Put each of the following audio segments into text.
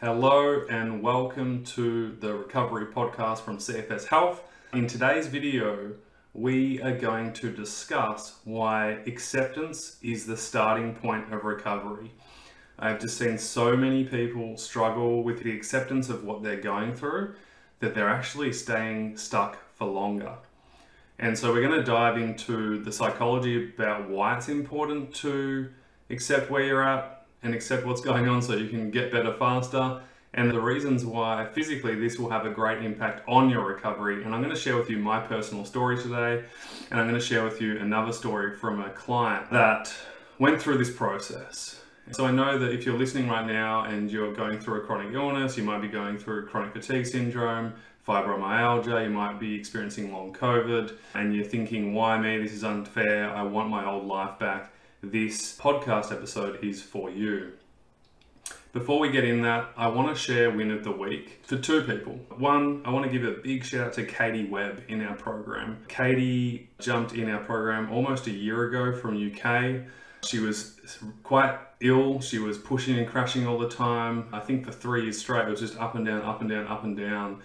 Hello and welcome to the Recovery Podcast from CFS Health. In today's video, we are going to discuss why acceptance is the starting point of recovery. I've just seen so many people struggle with the acceptance of what they're going through that they're actually staying stuck for longer. And so we're going to dive into the psychology about why it's important to accept where you're at and accept what's going on so you can get better faster and the reasons why physically this will have a great impact on your recovery. And I'm going to share with you my personal story today, and I'm going to share with you another story from a client that went through this process. So I know that if you're listening right now and you're going through a chronic illness, you might be going through chronic fatigue syndrome, fibromyalgia, you might be experiencing long COVID, and you're thinking, why me? This is unfair. I want my old life back. This podcast episode is for you. Before we get in that, I want to share win of the week for two people. One, I want to give a big shout out to Katie Webb in our program. Katie jumped in our program almost a year ago from UK. She was quite ill. She was pushing and crashing all the time. I think for three years straight, it was just up and down, up and down, up and down.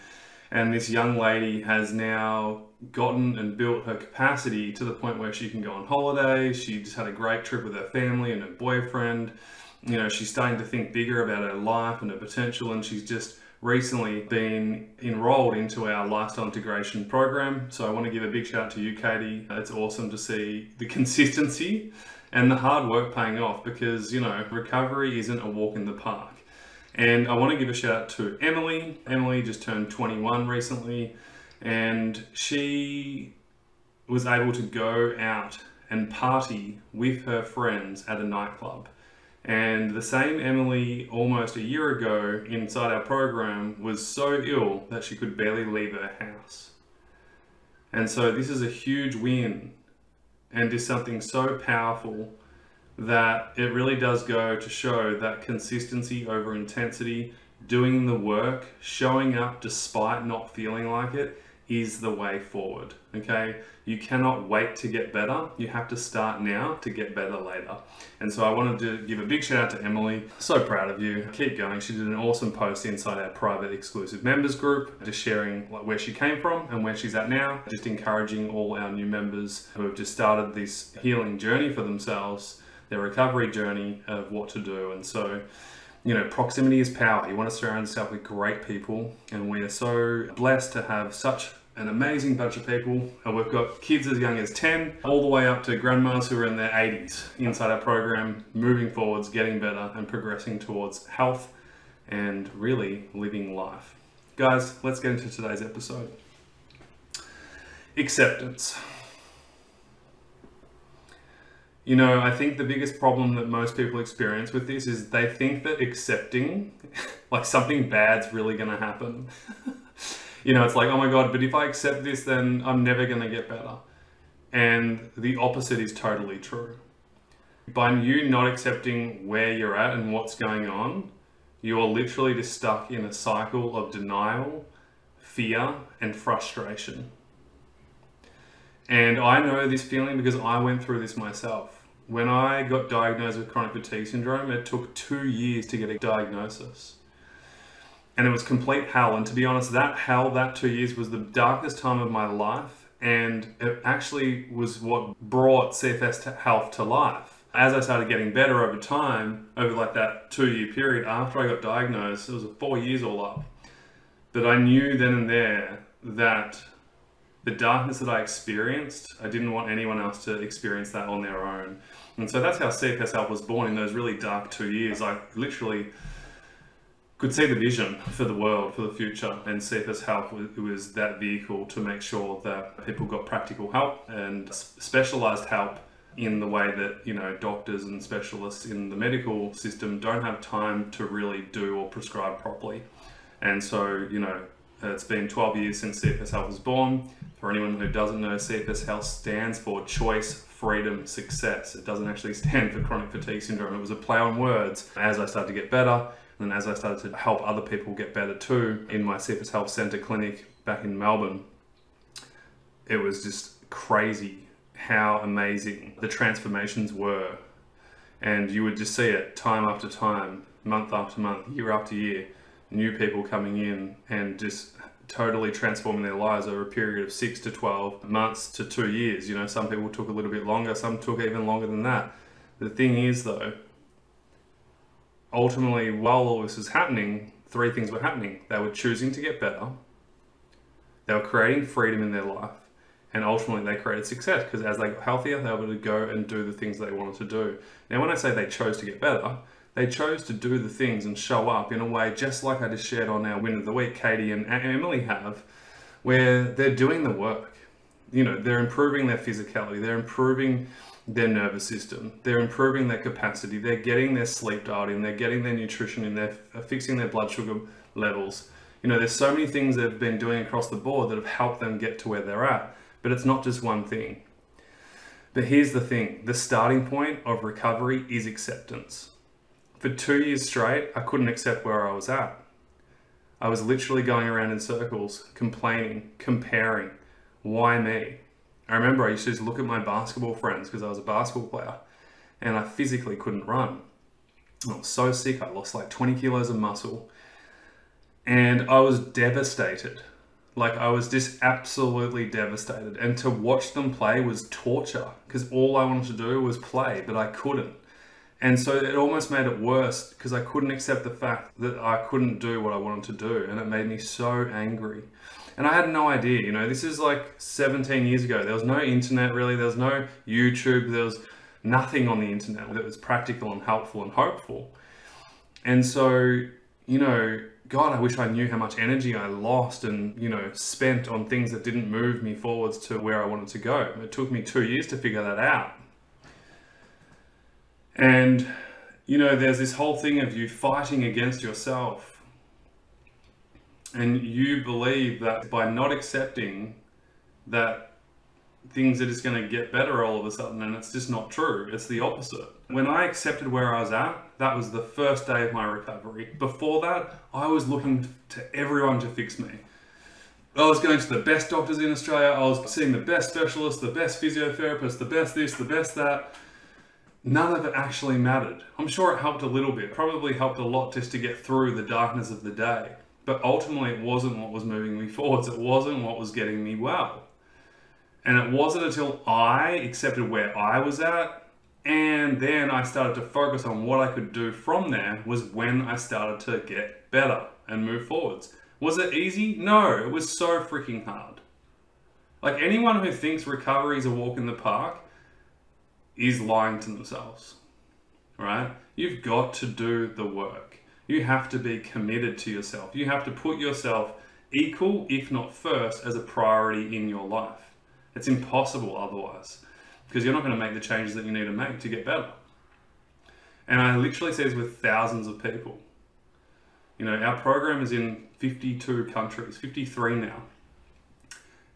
And this young lady has now gotten and built her capacity to the point where she can go on holiday. She just had a great trip with her family and her boyfriend you know, she's starting to think bigger about her life and her potential, and she's just recently been enrolled into our lifestyle integration program. So I want to give a big shout out to you, Katie. It's awesome to see the consistency and the hard work paying off because, you know, recovery isn't a walk in the park. And I want to give a shout out to Emily. Emily just turned 21 recently, and she was able to go out and party with her friends at a nightclub. And the same Emily, almost a year ago, inside our program, was so ill that she could barely leave her house. And so, this is a huge win and is something so powerful that it really does go to show that consistency over intensity, doing the work, showing up despite not feeling like it, is the way forward. Okay, you cannot wait to get better. You have to start now to get better later. And so I wanted to give a big shout out to Emily. So proud of you. Keep going. She did an awesome post inside our private exclusive members group, just sharing like where she came from and where she's at now. Just encouraging all our new members who have just started this healing journey for themselves, their recovery journey of what to do. And so you know, proximity is power. You want to surround yourself with great people, and we are so blessed to have such an amazing bunch of people. And we've got kids as young as 10, all the way up to grandmas who are in their 80s inside our program, moving forwards, getting better, and progressing towards health and really living life. Guys, let's get into today's episode. Acceptance. You know, I think the biggest problem that most people experience with this is they think that accepting, like something bad's really going to happen. you know, it's like, oh my God, but if I accept this, then I'm never going to get better. And the opposite is totally true. By you not accepting where you're at and what's going on, you are literally just stuck in a cycle of denial, fear, and frustration. And I know this feeling because I went through this myself. When I got diagnosed with chronic fatigue syndrome, it took two years to get a diagnosis. And it was complete hell. And to be honest, that hell, that two years, was the darkest time of my life. And it actually was what brought CFS Health to life. As I started getting better over time, over like that two year period after I got diagnosed, it was four years all up. But I knew then and there that the darkness that I experienced, I didn't want anyone else to experience that on their own. And so that's how CFS Health was born in those really dark two years. I literally could see the vision for the world, for the future, and CFS Health was that vehicle to make sure that people got practical help and specialized help in the way that you know doctors and specialists in the medical system don't have time to really do or prescribe properly. And so, you know, it's been 12 years since CFS Health was born. For anyone who doesn't know, CFS Health stands for Choice, Freedom, Success. It doesn't actually stand for chronic fatigue syndrome. It was a play on words. As I started to get better, and as I started to help other people get better too, in my CFS Health Centre clinic back in Melbourne, it was just crazy how amazing the transformations were. And you would just see it time after time, month after month, year after year new people coming in and just totally transforming their lives over a period of six to 12 months to two years. You know, some people took a little bit longer, some took even longer than that. The thing is, though, ultimately, while all this was happening, three things were happening. They were choosing to get better, they were creating freedom in their life, and ultimately they created success because as they got healthier, they were able to go and do the things they wanted to do. Now, when I say they chose to get better, they chose to do the things and show up in a way just like I just shared on our win of the week, Katie and Emily have, where they're doing the work. You know, they're improving their physicality, they're improving their nervous system, they're improving their capacity, they're getting their sleep dialed in, they're getting their nutrition in, they're fixing their blood sugar levels. You know, there's so many things they've been doing across the board that have helped them get to where they're at, but it's not just one thing. But here's the thing the starting point of recovery is acceptance for two years straight, I couldn't accept where I was at. I was literally going around in circles, complaining, comparing. Why me? I remember I used to just look at my basketball friends because I was a basketball player and I physically couldn't run. I was so sick, I lost like 20 kilos of muscle and I was devastated. Like I was just absolutely devastated. And to watch them play was torture because all I wanted to do was play, but I couldn't. And so it almost made it worse because I couldn't accept the fact that I couldn't do what I wanted to do. And it made me so angry. And I had no idea, you know, this is like 17 years ago. There was no internet really, there was no YouTube, there was nothing on the internet that was practical and helpful and hopeful. And so, you know, God, I wish I knew how much energy I lost and, you know, spent on things that didn't move me forwards to where I wanted to go. It took me two years to figure that out. And, you know, there's this whole thing of you fighting against yourself. And you believe that by not accepting that things are just going to get better all of a sudden, and it's just not true. It's the opposite. When I accepted where I was at, that was the first day of my recovery. Before that, I was looking to everyone to fix me. I was going to the best doctors in Australia. I was seeing the best specialists, the best physiotherapists, the best this, the best that none of it actually mattered. I'm sure it helped a little bit, probably helped a lot just to get through the darkness of the day. But ultimately, it wasn't what was moving me forwards, it wasn't what was getting me well. And it wasn't until I accepted where I was at and then I started to focus on what I could do from there was when I started to get better and move forwards. Was it easy? No, it was so freaking hard. Like anyone who thinks recovery is a walk in the park, is lying to themselves, right? You've got to do the work. You have to be committed to yourself. You have to put yourself equal, if not first, as a priority in your life. It's impossible otherwise because you're not going to make the changes that you need to make to get better. And I literally see this with thousands of people. You know, our program is in 52 countries, 53 now.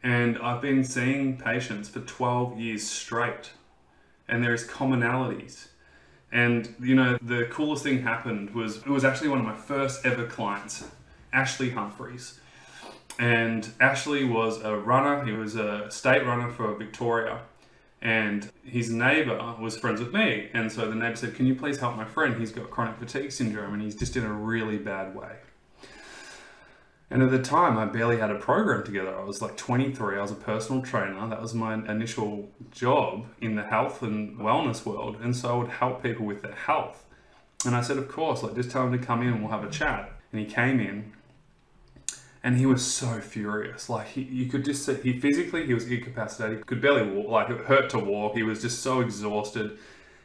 And I've been seeing patients for 12 years straight and there is commonalities. And you know, the coolest thing happened was it was actually one of my first ever clients, Ashley Humphreys. And Ashley was a runner, he was a state runner for Victoria. And his neighbor was friends with me. And so the neighbor said, Can you please help my friend? He's got chronic fatigue syndrome and he's just in a really bad way. And at the time, I barely had a program together. I was like 23. I was a personal trainer. That was my initial job in the health and wellness world. And so I would help people with their health. And I said, of course, like just tell him to come in and we'll have a chat. And he came in and he was so furious. Like he, you could just see, he physically, he was incapacitated. Could barely walk, like it hurt to walk. He was just so exhausted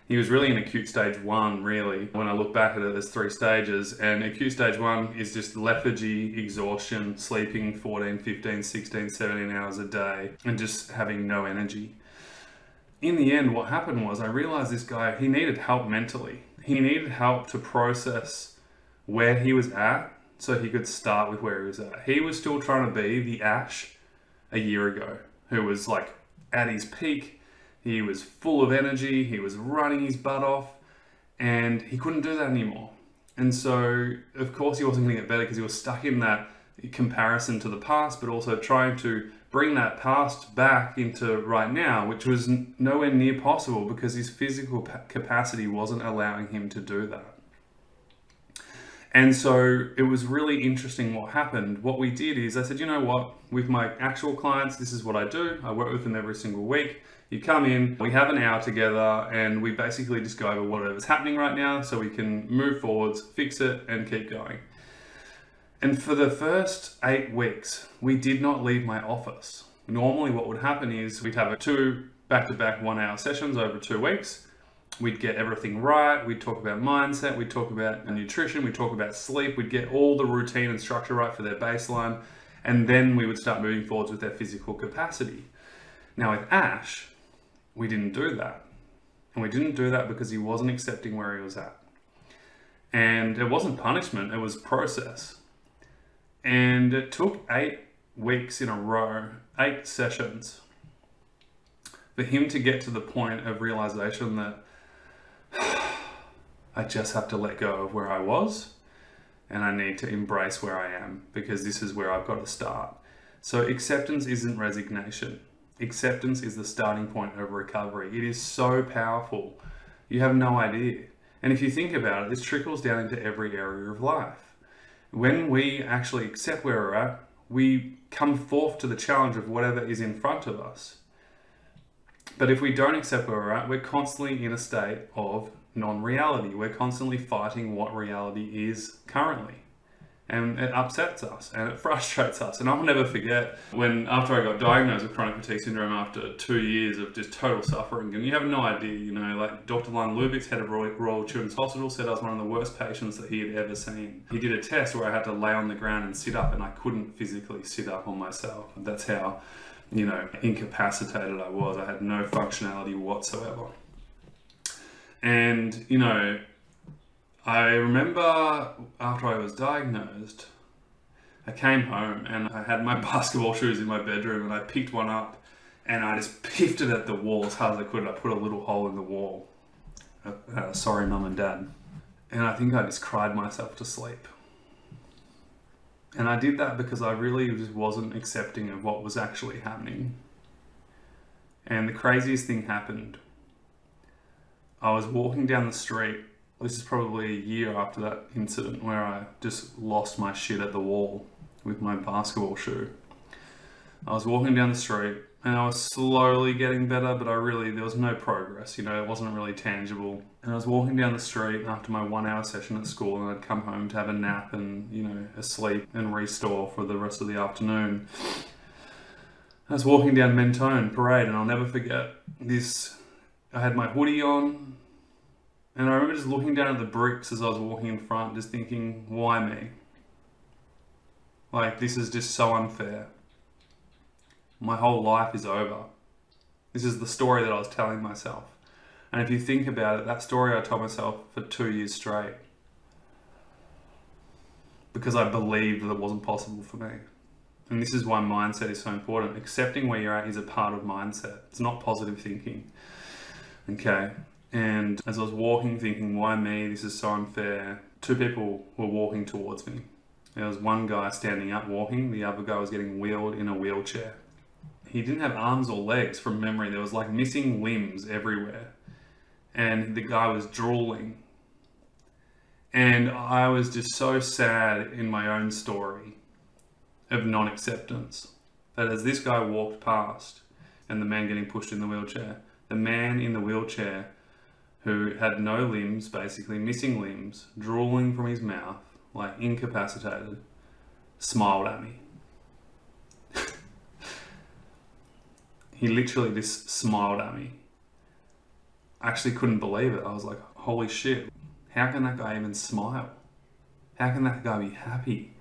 he was really in acute stage one, really. When I look back at it, there's three stages, and acute stage one is just lethargy, exhaustion, sleeping 14, 15, 16, 17 hours a day, and just having no energy. In the end, what happened was I realized this guy, he needed help mentally. He needed help to process where he was at so he could start with where he was at. He was still trying to be the Ash a year ago, who was like at his peak he was full of energy, he was running his butt off, and he couldn't do that anymore. And so, of course, he wasn't going to get better because he was stuck in that comparison to the past, but also trying to bring that past back into right now, which was nowhere near possible because his physical capacity wasn't allowing him to do that. And so it was really interesting what happened. What we did is I said, you know what, with my actual clients, this is what I do. I work with them every single week. You come in, we have an hour together, and we basically just go over whatever's happening right now so we can move forwards, fix it, and keep going. And for the first eight weeks, we did not leave my office. Normally, what would happen is we'd have a two back to back one hour sessions over two weeks. We'd get everything right. We'd talk about mindset. We'd talk about nutrition. We'd talk about sleep. We'd get all the routine and structure right for their baseline. And then we would start moving forwards with their physical capacity. Now, with Ash, we didn't do that. And we didn't do that because he wasn't accepting where he was at. And it wasn't punishment, it was process. And it took eight weeks in a row, eight sessions, for him to get to the point of realization that I just have to let go of where I was and I need to embrace where I am because this is where I've got to start. So, acceptance isn't resignation. Acceptance is the starting point of recovery. It is so powerful. You have no idea. And if you think about it, this trickles down into every area of life. When we actually accept where we're at, we come forth to the challenge of whatever is in front of us. But if we don't accept where we're at, we're constantly in a state of non reality. We're constantly fighting what reality is currently and it upsets us and it frustrates us. And I'll never forget when after I got diagnosed with chronic fatigue syndrome after two years of just total suffering, and you have no idea, you know, like Dr. Lon Lubix, head of Royal Children's Hospital, said I was one of the worst patients that he had ever seen. He did a test where I had to lay on the ground and sit up, and I couldn't physically sit up on myself. That's how, you know, incapacitated I was. I had no functionality whatsoever. And, you know, I remember after I was diagnosed, I came home and I had my basketball shoes in my bedroom and I picked one up and I just piffed it at the wall as hard as I could. I put a little hole in the wall. Uh, uh, sorry, mum and dad. And I think I just cried myself to sleep. And I did that because I really just wasn't accepting of what was actually happening. And the craziest thing happened. I was walking down the street this is probably a year after that incident where I just lost my shit at the wall with my basketball shoe. I was walking down the street and I was slowly getting better, but I really, there was no progress, you know, it wasn't really tangible. And I was walking down the street after my one hour session at school and I'd come home to have a nap and, you know, a sleep and restore for the rest of the afternoon. I was walking down Mentone Parade and I'll never forget this. I had my hoodie on, and I remember just looking down at the bricks as I was walking in front, just thinking, why me? Like, this is just so unfair. My whole life is over. This is the story that I was telling myself. And if you think about it, that story I told myself for two years straight. Because I believed that it wasn't possible for me. And this is why mindset is so important. Accepting where you're at is a part of mindset. It's not positive thinking. Okay. And as I was walking, thinking, why me? This is so unfair. Two people were walking towards me. There was one guy standing up walking, the other guy was getting wheeled in a wheelchair. He didn't have arms or legs from memory, there was like missing limbs everywhere. And the guy was drooling. And I was just so sad in my own story of non acceptance that as this guy walked past and the man getting pushed in the wheelchair, the man in the wheelchair who had no limbs, basically missing limbs, drooling from his mouth, like incapacitated, smiled at me. he literally just smiled at me. I actually couldn't believe it. I was like, holy shit, how can that guy even smile? How can that guy be happy?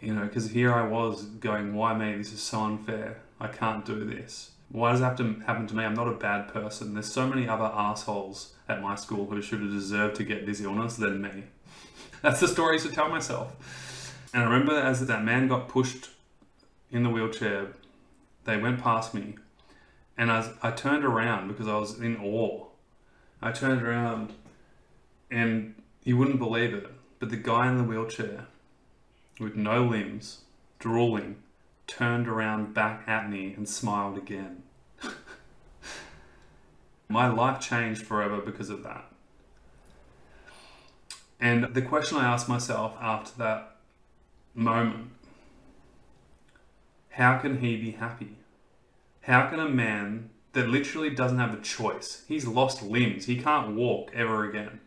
You know, because here I was going, why me? This is so unfair. I can't do this. Why does it have to happen to me? I'm not a bad person. There's so many other assholes at my school who should have deserved to get this illness than me. That's the story I to tell myself. And I remember as that man got pushed in the wheelchair, they went past me. And as I turned around because I was in awe, I turned around and you wouldn't believe it, but the guy in the wheelchair with no limbs, drooling, turned around back at me and smiled again. My life changed forever because of that. And the question I asked myself after that moment how can he be happy? How can a man that literally doesn't have a choice, he's lost limbs, he can't walk ever again,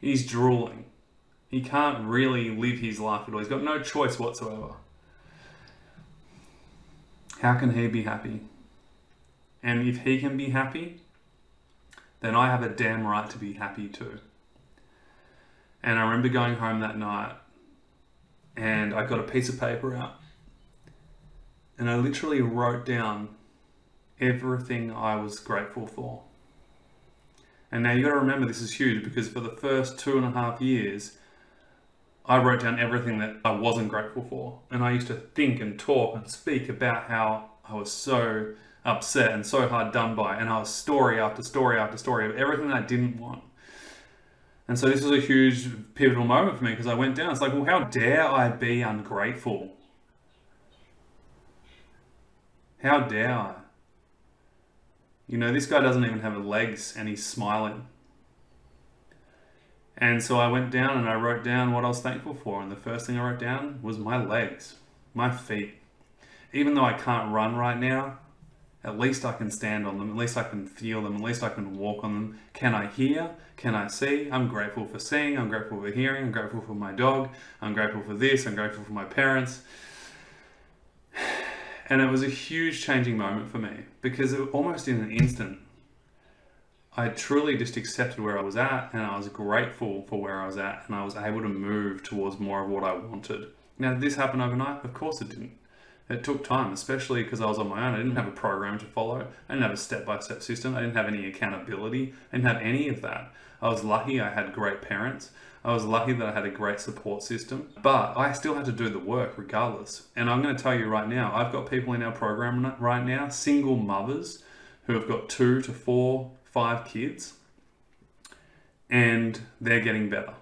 he's drooling, he can't really live his life at all, he's got no choice whatsoever. How can he be happy? And if he can be happy, then I have a damn right to be happy too. And I remember going home that night and I got a piece of paper out and I literally wrote down everything I was grateful for. And now you got to remember this is huge because for the first two and a half years, I wrote down everything that I wasn't grateful for. And I used to think and talk and speak about how I was so upset and so hard done by. And I was story after story after story of everything I didn't want. And so this was a huge pivotal moment for me because I went down. It's like, well, how dare I be ungrateful? How dare I? You know, this guy doesn't even have legs and he's smiling. And so I went down and I wrote down what I was thankful for. And the first thing I wrote down was my legs, my feet. Even though I can't run right now, at least I can stand on them, at least I can feel them, at least I can walk on them. Can I hear? Can I see? I'm grateful for seeing, I'm grateful for hearing, I'm grateful for my dog, I'm grateful for this, I'm grateful for my parents. And it was a huge changing moment for me because it, almost in an instant, I truly just accepted where I was at and I was grateful for where I was at and I was able to move towards more of what I wanted. Now, did this happen overnight? Of course it didn't. It took time, especially because I was on my own. I didn't have a program to follow. I didn't have a step by step system. I didn't have any accountability. I didn't have any of that. I was lucky I had great parents. I was lucky that I had a great support system, but I still had to do the work regardless. And I'm going to tell you right now, I've got people in our program right now, single mothers who have got two to four, five kids, and they're getting better.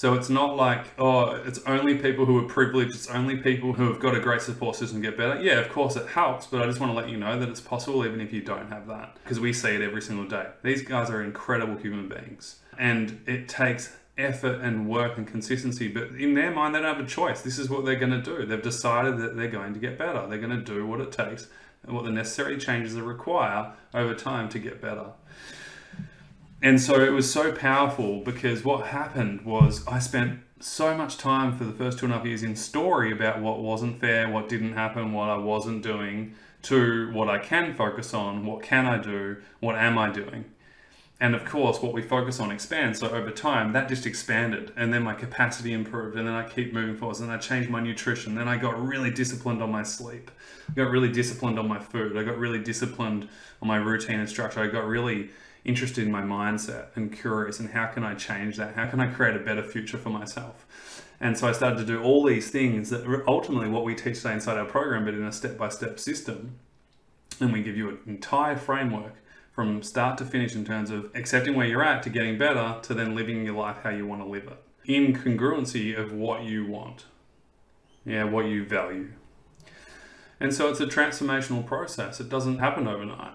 So it's not like, oh, it's only people who are privileged, it's only people who have got a great support system get better. Yeah, of course it helps, but I just want to let you know that it's possible even if you don't have that, because we see it every single day. These guys are incredible human beings, and it takes effort and work and consistency, but in their mind, they don't have a choice. This is what they're going to do. They've decided that they're going to get better. They're going to do what it takes and what the necessary changes are require over time to get better and so it was so powerful because what happened was I spent so much time for the first two and a half years in story about what wasn't fair, what didn't happen, what I wasn't doing, to what I can focus on, what can I do, what am I doing. And of course, what we focus on expands. So over time, that just expanded, and then my capacity improved, and then I keep moving forward. And I changed my nutrition. Then I got really disciplined on my sleep. I got really disciplined on my food. I got really disciplined on my routine and structure. I got really interested in my mindset and curious and how can I change that? How can I create a better future for myself? And so I started to do all these things that ultimately what we teach today inside our program, but in a step by step system. And we give you an entire framework from start to finish in terms of accepting where you're at to getting better to then living your life how you want to live it in congruency of what you want. Yeah, what you value. And so it's a transformational process. It doesn't happen overnight.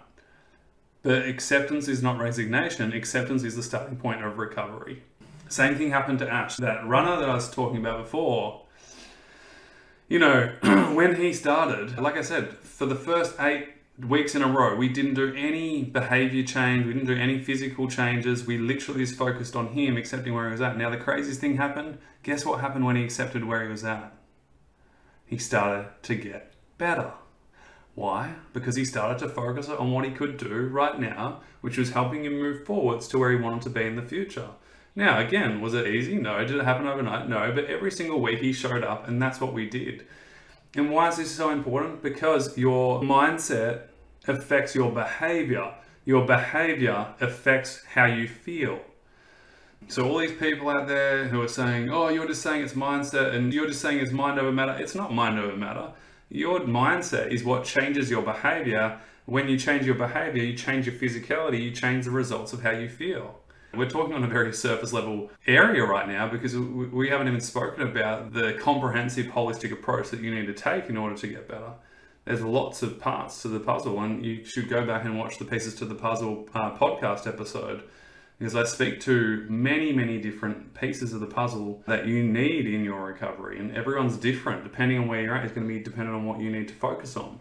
But acceptance is not resignation, acceptance is the starting point of recovery. Same thing happened to Ash, that runner that I was talking about before. You know, when he started, like I said, for the first eight weeks in a row, we didn't do any behavior change, we didn't do any physical changes. We literally just focused on him accepting where he was at. Now, the craziest thing happened guess what happened when he accepted where he was at? He started to get better. Why? Because he started to focus on what he could do right now, which was helping him move forwards to where he wanted to be in the future. Now, again, was it easy? No. Did it happen overnight? No. But every single week he showed up, and that's what we did. And why is this so important? Because your mindset affects your behavior. Your behavior affects how you feel. So all these people out there who are saying, "Oh, you're just saying it's mindset, and you're just saying it's mind over matter," it's not mind over matter. Your mindset is what changes your behavior. When you change your behavior, you change your physicality, you change the results of how you feel. We're talking on a very surface level area right now because we haven't even spoken about the comprehensive holistic approach that you need to take in order to get better. There's lots of parts to the puzzle, and you should go back and watch the Pieces to the Puzzle uh, podcast episode because I speak to many, many different pieces of the puzzle that you need in your recovery, and everyone's different depending on where you're at. It's going to be dependent on what you need to focus on.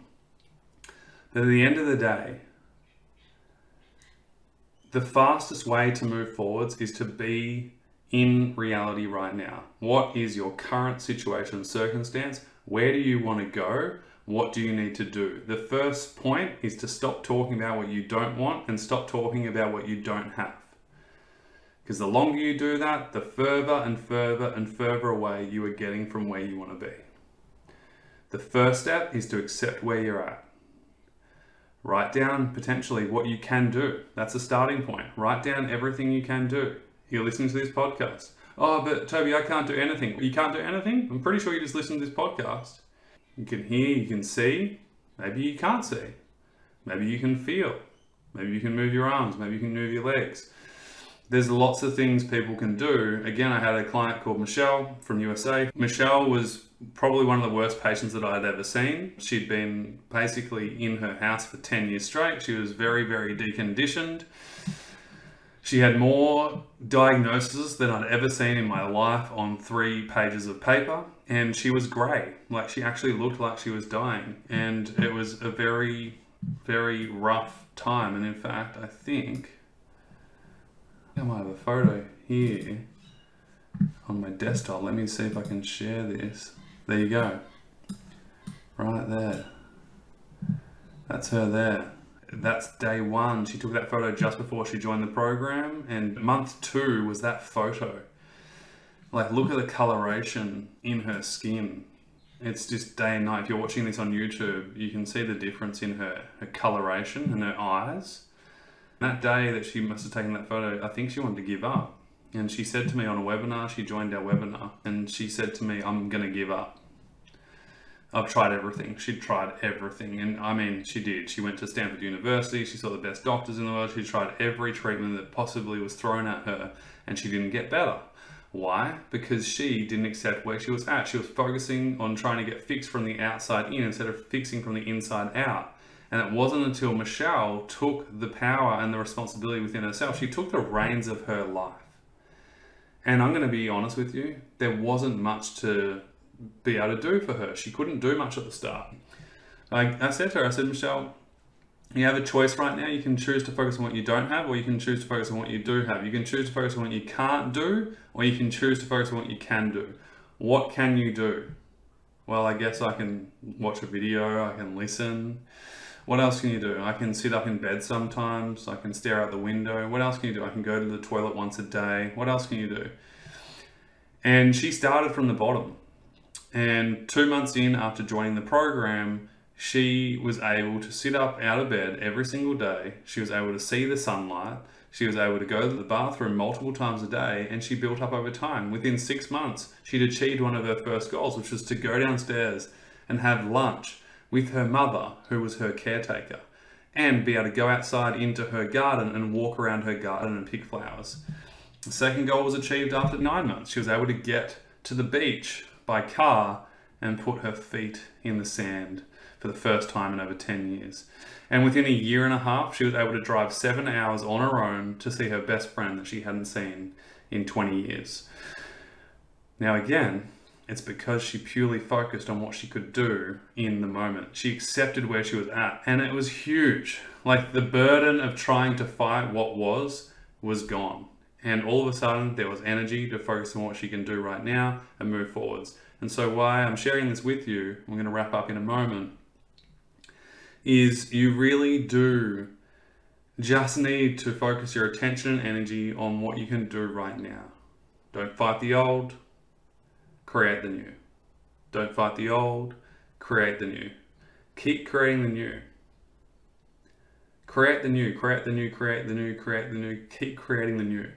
But at the end of the day, the fastest way to move forwards is to be in reality right now. What is your current situation, circumstance? Where do you want to go? What do you need to do? The first point is to stop talking about what you don't want and stop talking about what you don't have. Because the longer you do that, the further and further and further away you are getting from where you want to be. The first step is to accept where you're at. Write down potentially what you can do. That's a starting point. Write down everything you can do. You're listening to this podcast. Oh, but Toby, I can't do anything. You can't do anything? I'm pretty sure you just listened to this podcast. You can hear, you can see. Maybe you can't see. Maybe you can feel. Maybe you can move your arms. Maybe you can move your legs. There's lots of things people can do. Again, I had a client called Michelle from USA. Michelle was probably one of the worst patients that I'd ever seen. She'd been basically in her house for 10 years straight. She was very, very deconditioned. She had more diagnoses than I'd ever seen in my life on three pages of paper, and she was grey. Like she actually looked like she was dying, and it was a very, very rough time. And in fact, I think I might have a photo here on my desktop. Let me see if I can share this. There you go. Right there. That's her there. That's day one. She took that photo just before she joined the program, and month two was that photo. Like, look at the coloration in her skin. It's just day and night. If you're watching this on YouTube, you can see the difference in her, her coloration and her eyes. That day that she must have taken that photo, I think she wanted to give up. And she said to me on a webinar, she joined our webinar, and she said to me, I'm going to give up. I've tried everything. She'd tried everything. And I mean, she did. She went to Stanford University. She saw the best doctors in the world. She tried every treatment that possibly was thrown at her, and she didn't get better. Why? Because she didn't accept where she was at. She was focusing on trying to get fixed from the outside in instead of fixing from the inside out. And it wasn't until Michelle took the power and the responsibility within herself, she took the reins of her life. And I'm going to be honest with you, there wasn't much to be able to do for her. She couldn't do much at the start. I, I said to her, I said, Michelle, you have a choice right now. You can choose to focus on what you don't have, or you can choose to focus on what you do have. You can choose to focus on what you can't do, or you can choose to focus on what you can do. What can you do? Well, I guess I can watch a video, I can listen. What else can you do? I can sit up in bed sometimes. I can stare out the window. What else can you do? I can go to the toilet once a day. What else can you do? And she started from the bottom. And two months in after joining the program, she was able to sit up out of bed every single day. She was able to see the sunlight. She was able to go to the bathroom multiple times a day and she built up over time. Within six months, she'd achieved one of her first goals, which was to go downstairs and have lunch with her mother, who was her caretaker, and be able to go outside into her garden and walk around her garden and pick flowers. The second goal was achieved after nine months. She was able to get to the beach by car and put her feet in the sand for the first time in over 10 years. And within a year and a half, she was able to drive seven hours on her own to see her best friend that she hadn't seen in 20 years. Now, again, it's because she purely focused on what she could do in the moment. She accepted where she was at, and it was huge. Like the burden of trying to fight what was, was gone. And all of a sudden, there was energy to focus on what she can do right now and move forwards. And so, why I'm sharing this with you, I'm going to wrap up in a moment, is you really do just need to focus your attention and energy on what you can do right now. Don't fight the old, create the new. Don't fight the old, create the new. Keep creating the new. Create the new, create the new, create the new, create the new, keep creating the new.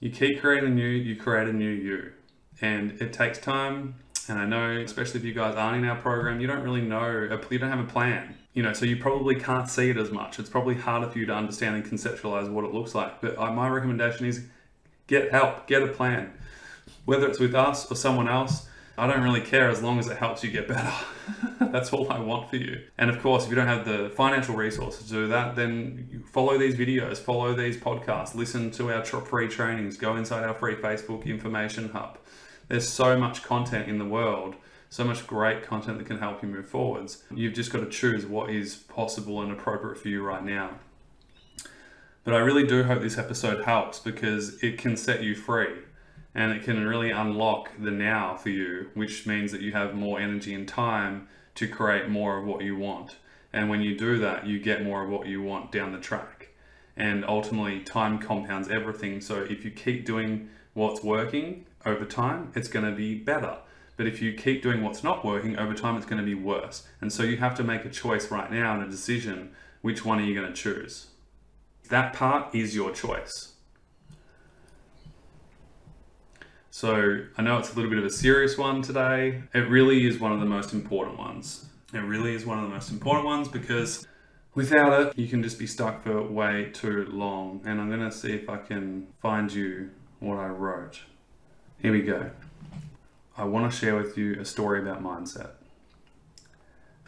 You keep creating the new, you create a new you. And it takes time. And I know, especially if you guys aren't in our program, you don't really know, uh, you don't have a plan. You know, so you probably can't see it as much. It's probably harder for you to understand and conceptualize what it looks like. But uh, my recommendation is get help, get a plan whether it's with us or someone else, I don't really care as long as it helps you get better. That's all I want for you. And of course, if you don't have the financial resources to do that, then follow these videos, follow these podcasts, listen to our free trainings, go inside our free Facebook information hub. There's so much content in the world, so much great content that can help you move forwards. You've just got to choose what is possible and appropriate for you right now. But I really do hope this episode helps because it can set you free and it can really unlock the now for you, which means that you have more energy and time to create more of what you want. And when you do that, you get more of what you want down the track. And ultimately, time compounds everything. So if you keep doing what's working over time, it's going to be better. But if you keep doing what's not working over time, it's going to be worse. And so you have to make a choice right now and a decision which one are you going to choose. That part is your choice. So I know it's a little bit of a serious one today. It really is one of the most important ones. It really is one of the most important ones because without it, you can just be stuck for way too long. And I'm going to see if I can find you what I wrote. Here we go. I want to share with you a story about mindset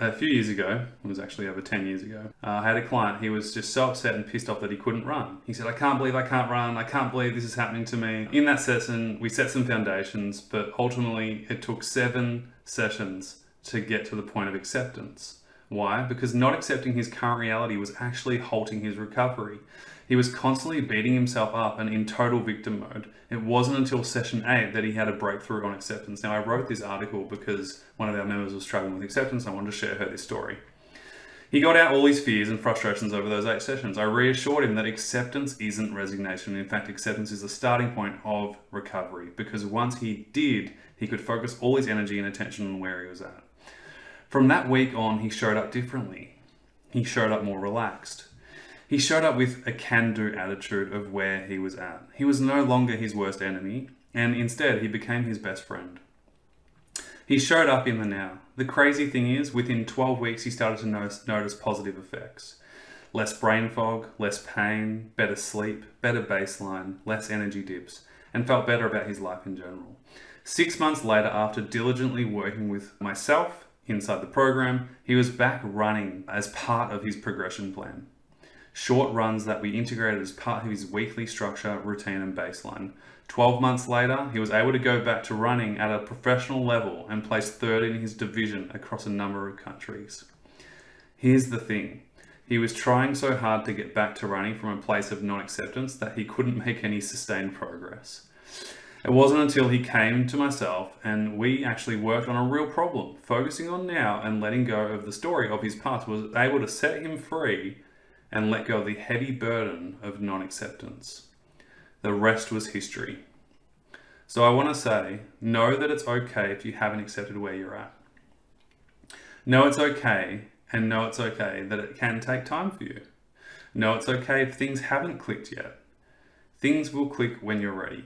a few years ago, it was actually over 10 years ago, uh, I had a client, he was just so upset and pissed off that he couldn't run. He said, I can't believe I can't run. I can't believe this is happening to me. In that session, we set some foundations, but ultimately it took seven sessions to get to the point of acceptance. Why? Because not accepting his current reality was actually halting his recovery. He was constantly beating himself up and in total victim mode. It wasn't until session eight that he had a breakthrough on acceptance. Now, I wrote this article because one of our members was struggling with acceptance. I wanted to share her this story. He got out all his fears and frustrations over those eight sessions. I reassured him that acceptance isn't resignation. In fact, acceptance is the starting point of recovery because once he did, he could focus all his energy and attention on where he was at. From that week on, he showed up differently. He showed up more relaxed. He showed up with a can do attitude of where he was at. He was no longer his worst enemy, and instead, he became his best friend. He showed up in the now. The crazy thing is, within 12 weeks, he started to notice, notice positive effects less brain fog, less pain, better sleep, better baseline, less energy dips, and felt better about his life in general. Six months later, after diligently working with myself inside the program, he was back running as part of his progression plan short runs that we integrated as part of his weekly structure, routine, and baseline. 12 months later, he was able to go back to running at a professional level and place third in his division across a number of countries. Here's the thing he was trying so hard to get back to running from a place of non acceptance that he couldn't make any sustained progress. It wasn't until he came to myself and we actually worked on a real problem, focusing on now and letting go of the story of his past, was able to set him free and let go of the heavy burden of non acceptance. The rest was history. So I want to say know that it's okay if you haven't accepted where you're at. Know it's okay, and know it's okay that it can take time for you. Know it's okay if things haven't clicked yet. Things will click when you're ready.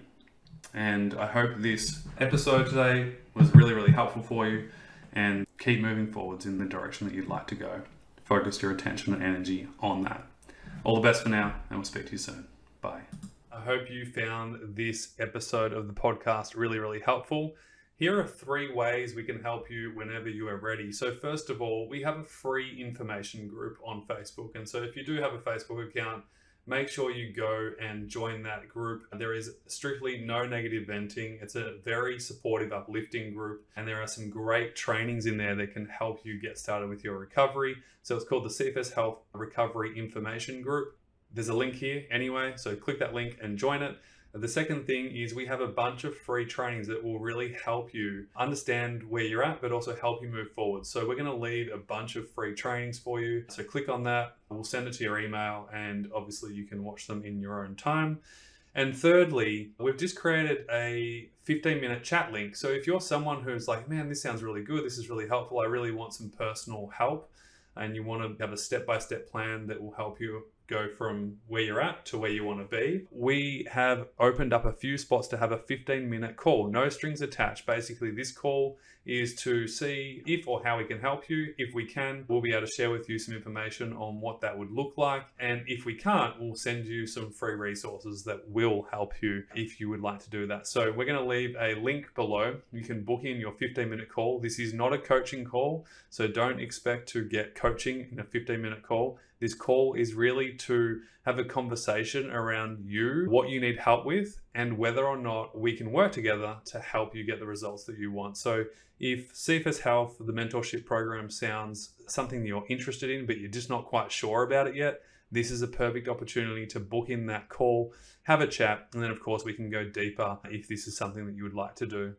And I hope this episode today was really, really helpful for you and keep moving forwards in the direction that you'd like to go focus your attention and energy on that. All the best for now, and we'll speak to you soon. Bye. I hope you found this episode of the podcast really, really helpful. Here are three ways we can help you whenever you are ready. So, first of all, we have a free information group on Facebook. And so, if you do have a Facebook account, make sure you go and join that group. There is strictly no negative venting. It's a very supportive, uplifting group, and there are some great trainings in there that can help you get started with your recovery. So it's called the CFS Health Recovery Information Group. There's a link here anyway, so click that link and join it. The second thing is we have a bunch of free trainings that will really help you understand where you're at, but also help you move forward. So we're going to leave a bunch of free trainings for you. So click on that. We'll send it to your email and obviously you can watch them in your own time. And thirdly, we've just created a 15 minute chat link. So if you're someone who's like, man, this sounds really good, this is really helpful, I really want some personal help, and you want to have a step by step plan that will help you go from where you're at to where you want to be. We have opened up a few spots to have a 15 minute call, no strings attached. Basically, this call is to see if or how we can help you. If we can, we'll be able to share with you some information on what that would look like. And if we can't, we'll send you some free resources that will help you if you would like to do that. So we're going to leave a link below. You can book in your 15 minute call. This is not a coaching call, so don't expect to get coaching in a 15 minute call. This call is really to have a conversation around you, what you need help with, and whether or not we can work together to help you get the results that you want. So, if CFS Health, the mentorship program, sounds something you're interested in, but you're just not quite sure about it yet, this is a perfect opportunity to book in that call, have a chat, and then, of course, we can go deeper if this is something that you would like to do.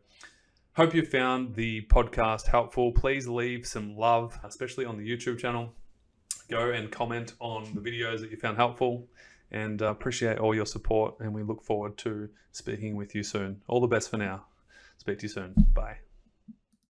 Hope you found the podcast helpful. Please leave some love, especially on the YouTube channel go and comment on the videos that you found helpful and uh, appreciate all your support and we look forward to speaking with you soon. All the best for now. Speak to you soon. Bye.